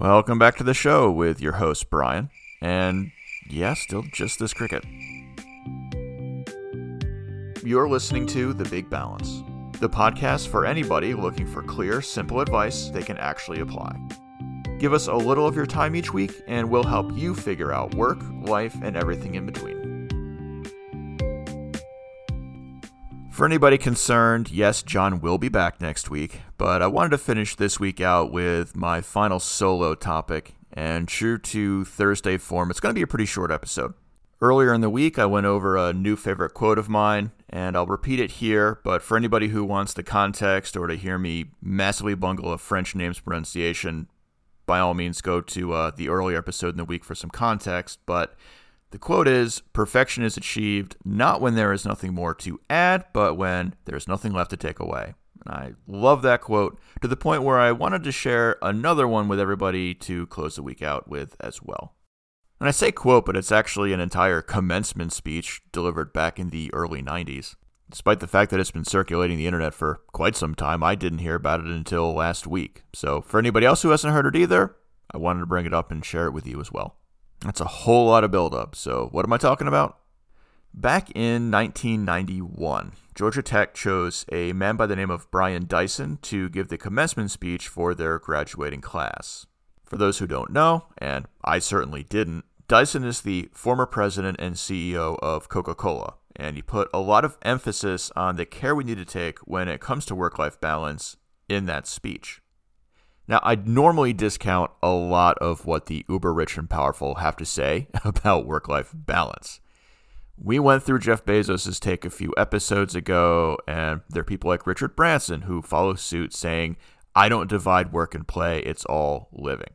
Welcome back to the show with your host, Brian. And yeah, still just this cricket. You're listening to The Big Balance, the podcast for anybody looking for clear, simple advice they can actually apply. Give us a little of your time each week, and we'll help you figure out work, life, and everything in between. For anybody concerned, yes, John will be back next week, but I wanted to finish this week out with my final solo topic, and true to Thursday form, it's going to be a pretty short episode. Earlier in the week, I went over a new favorite quote of mine, and I'll repeat it here, but for anybody who wants the context or to hear me massively bungle a French name's pronunciation, by all means go to uh, the earlier episode in the week for some context, but the quote is Perfection is achieved not when there is nothing more to add, but when there is nothing left to take away. And I love that quote to the point where I wanted to share another one with everybody to close the week out with as well. And I say quote, but it's actually an entire commencement speech delivered back in the early 90s. Despite the fact that it's been circulating the internet for quite some time, I didn't hear about it until last week. So, for anybody else who hasn't heard it either, I wanted to bring it up and share it with you as well. That's a whole lot of buildup. So, what am I talking about? Back in 1991, Georgia Tech chose a man by the name of Brian Dyson to give the commencement speech for their graduating class. For those who don't know, and I certainly didn't, Dyson is the former president and CEO of Coca Cola, and he put a lot of emphasis on the care we need to take when it comes to work life balance in that speech. Now, I'd normally discount a lot of what the uber rich and powerful have to say about work life balance. We went through Jeff Bezos' take a few episodes ago, and there are people like Richard Branson who follow suit saying, I don't divide work and play, it's all living.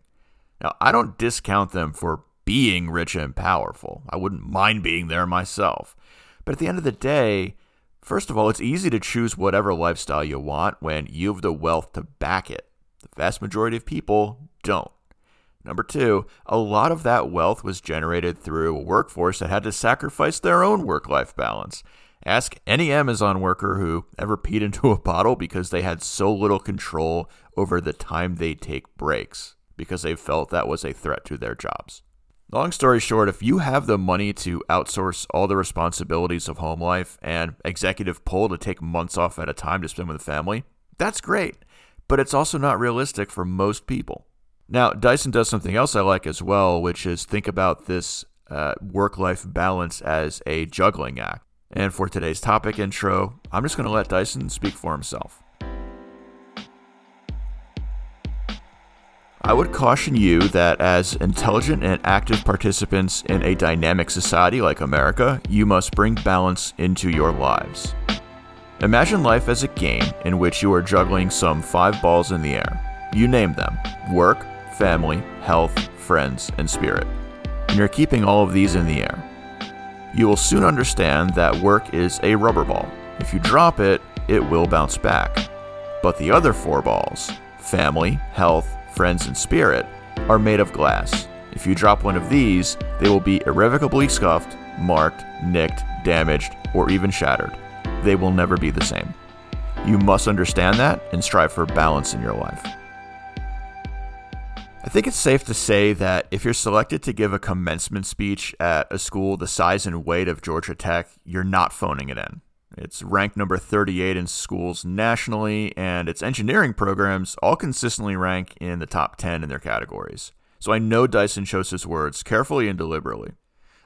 Now, I don't discount them for being rich and powerful. I wouldn't mind being there myself. But at the end of the day, first of all, it's easy to choose whatever lifestyle you want when you have the wealth to back it. The vast majority of people don't. Number two, a lot of that wealth was generated through a workforce that had to sacrifice their own work life balance. Ask any Amazon worker who ever peed into a bottle because they had so little control over the time they take breaks because they felt that was a threat to their jobs. Long story short, if you have the money to outsource all the responsibilities of home life and executive pull to take months off at a time to spend with the family, that's great but it's also not realistic for most people. Now, Dyson does something else I like as well, which is think about this uh, work life balance as a juggling act. And for today's topic intro, I'm just going to let Dyson speak for himself. I would caution you that as intelligent and active participants in a dynamic society like America, you must bring balance into your lives. Imagine life as a game in which you are juggling some five balls in the air. You name them work, family, health, friends, and spirit. And you're keeping all of these in the air. You will soon understand that work is a rubber ball. If you drop it, it will bounce back. But the other four balls family, health, friends, and spirit are made of glass. If you drop one of these, they will be irrevocably scuffed, marked, nicked, damaged, or even shattered they will never be the same. You must understand that and strive for balance in your life. I think it's safe to say that if you're selected to give a commencement speech at a school the size and weight of Georgia Tech, you're not phoning it in. It's ranked number 38 in schools nationally, and its engineering programs all consistently rank in the top 10 in their categories. So I know Dyson chose his words carefully and deliberately.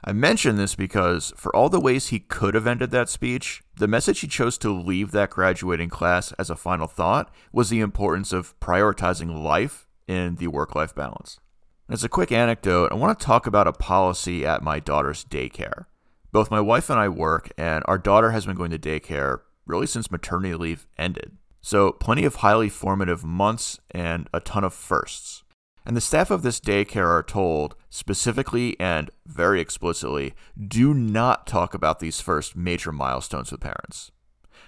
I mention this because, for all the ways he could have ended that speech, the message he chose to leave that graduating class as a final thought was the importance of prioritizing life in the work life balance. As a quick anecdote, I want to talk about a policy at my daughter's daycare. Both my wife and I work, and our daughter has been going to daycare really since maternity leave ended. So, plenty of highly formative months and a ton of firsts. And the staff of this daycare are told specifically and very explicitly do not talk about these first major milestones with parents.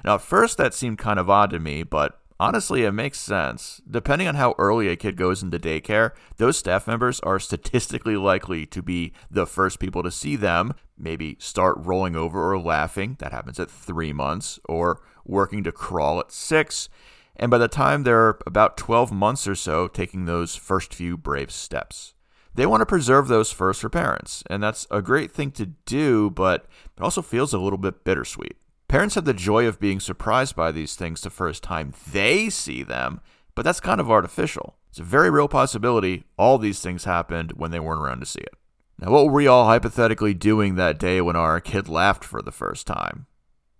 Now, at first, that seemed kind of odd to me, but honestly, it makes sense. Depending on how early a kid goes into daycare, those staff members are statistically likely to be the first people to see them, maybe start rolling over or laughing. That happens at three months, or working to crawl at six and by the time they're about 12 months or so taking those first few brave steps. They want to preserve those first for parents, and that's a great thing to do, but it also feels a little bit bittersweet. Parents have the joy of being surprised by these things the first time they see them, but that's kind of artificial. It's a very real possibility all these things happened when they weren't around to see it. Now, what were we all hypothetically doing that day when our kid laughed for the first time?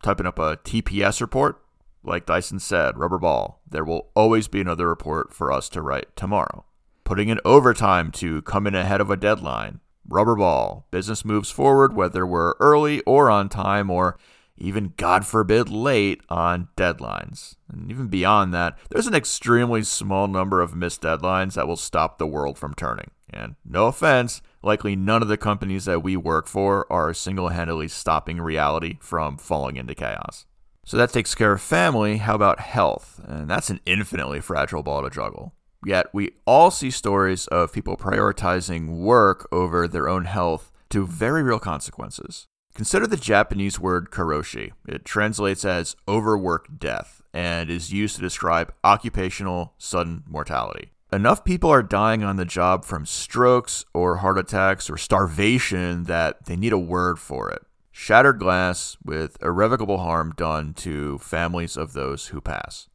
Typing up a TPS report? Like Dyson said, rubber ball, there will always be another report for us to write tomorrow. Putting in overtime to come in ahead of a deadline? Rubber ball, business moves forward whether we're early or on time or even, God forbid, late on deadlines. And even beyond that, there's an extremely small number of missed deadlines that will stop the world from turning. And no offense, likely none of the companies that we work for are single handedly stopping reality from falling into chaos. So that takes care of family. How about health? And that's an infinitely fragile ball to juggle. Yet we all see stories of people prioritizing work over their own health to very real consequences. Consider the Japanese word karoshi. It translates as overworked death and is used to describe occupational sudden mortality. Enough people are dying on the job from strokes or heart attacks or starvation that they need a word for it. Shattered glass with irrevocable harm done to families of those who pass.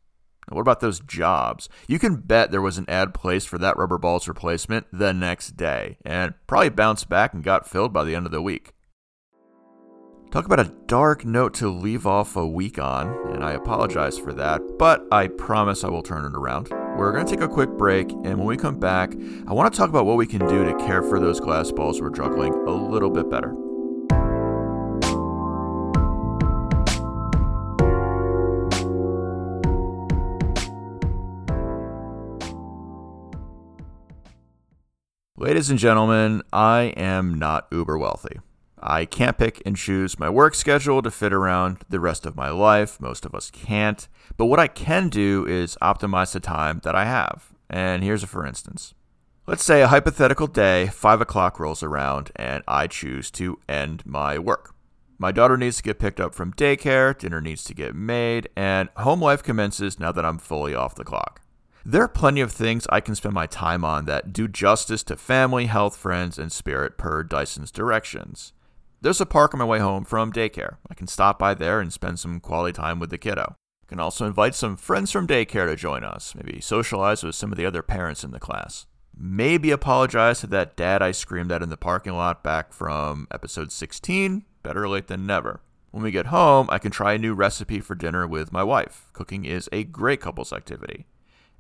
What about those jobs? You can bet there was an ad placed for that rubber ball's replacement the next day, and probably bounced back and got filled by the end of the week. Talk about a dark note to leave off a week on, and I apologize for that, but I promise I will turn it around. We're going to take a quick break, and when we come back, I want to talk about what we can do to care for those glass balls we're juggling a little bit better. Ladies and gentlemen, I am not uber wealthy. I can't pick and choose my work schedule to fit around the rest of my life. Most of us can't. But what I can do is optimize the time that I have. And here's a for instance. Let's say a hypothetical day, 5 o'clock rolls around, and I choose to end my work. My daughter needs to get picked up from daycare, dinner needs to get made, and home life commences now that I'm fully off the clock. There are plenty of things I can spend my time on that do justice to family, health, friends, and spirit per Dyson's directions. There's a park on my way home from daycare. I can stop by there and spend some quality time with the kiddo. I can also invite some friends from daycare to join us, maybe socialize with some of the other parents in the class. Maybe apologize to that dad I screamed at in the parking lot back from episode 16. Better late than never. When we get home, I can try a new recipe for dinner with my wife. Cooking is a great couples activity.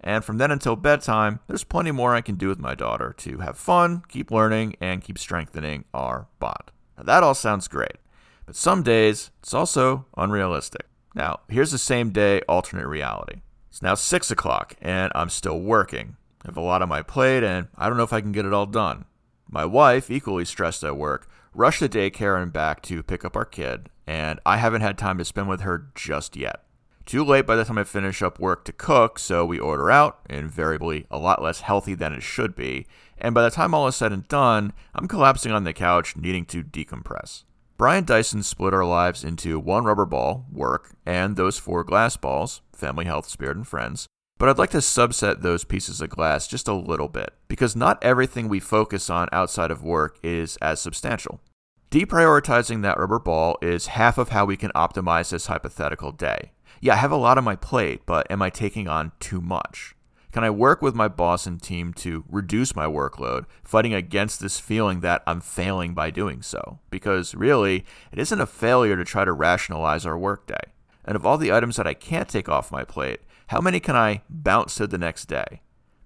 And from then until bedtime, there's plenty more I can do with my daughter to have fun, keep learning, and keep strengthening our bond. Now, that all sounds great, but some days it's also unrealistic. Now, here's the same day alternate reality. It's now 6 o'clock, and I'm still working. I have a lot on my plate, and I don't know if I can get it all done. My wife, equally stressed at work, rushed to daycare and back to pick up our kid, and I haven't had time to spend with her just yet. Too late by the time I finish up work to cook, so we order out, invariably a lot less healthy than it should be, and by the time all is said and done, I'm collapsing on the couch, needing to decompress. Brian Dyson split our lives into one rubber ball, work, and those four glass balls, family, health, spirit, and friends. But I'd like to subset those pieces of glass just a little bit, because not everything we focus on outside of work is as substantial. Deprioritizing that rubber ball is half of how we can optimize this hypothetical day yeah, I have a lot on my plate, but am I taking on too much? Can I work with my boss and team to reduce my workload, fighting against this feeling that I'm failing by doing so? Because really, it isn't a failure to try to rationalize our workday. And of all the items that I can't take off my plate, how many can I bounce to the next day?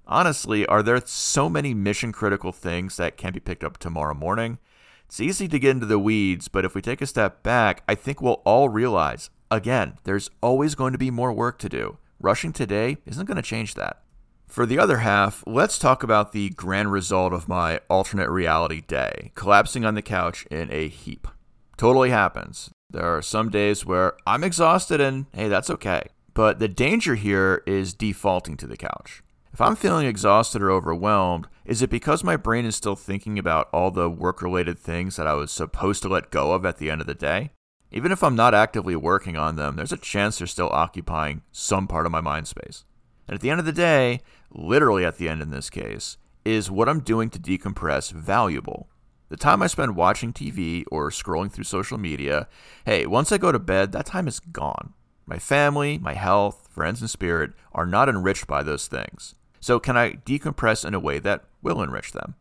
Honestly, are there so many mission critical things that can be picked up tomorrow morning? It's easy to get into the weeds, but if we take a step back, I think we'll all realize Again, there's always going to be more work to do. Rushing today isn't going to change that. For the other half, let's talk about the grand result of my alternate reality day collapsing on the couch in a heap. Totally happens. There are some days where I'm exhausted, and hey, that's okay. But the danger here is defaulting to the couch. If I'm feeling exhausted or overwhelmed, is it because my brain is still thinking about all the work related things that I was supposed to let go of at the end of the day? Even if I'm not actively working on them, there's a chance they're still occupying some part of my mind space. And at the end of the day, literally at the end in this case, is what I'm doing to decompress valuable? The time I spend watching TV or scrolling through social media, hey, once I go to bed, that time is gone. My family, my health, friends, and spirit are not enriched by those things. So, can I decompress in a way that will enrich them?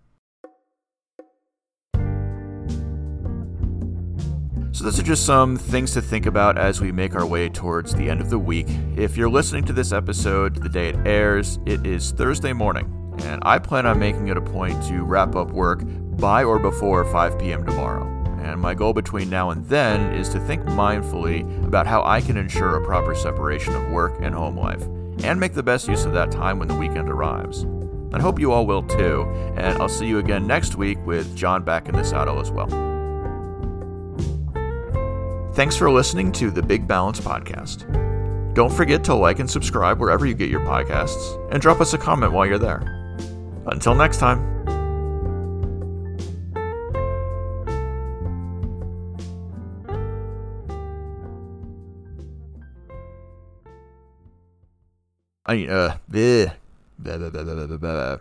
So, those are just some things to think about as we make our way towards the end of the week. If you're listening to this episode the day it airs, it is Thursday morning, and I plan on making it a point to wrap up work by or before 5 p.m. tomorrow. And my goal between now and then is to think mindfully about how I can ensure a proper separation of work and home life, and make the best use of that time when the weekend arrives. I hope you all will too, and I'll see you again next week with John back in the saddle as well. Thanks for listening to the Big Balance Podcast. Don't forget to like and subscribe wherever you get your podcasts, and drop us a comment while you're there. Until next time. I uh, bleh, blah, blah, blah.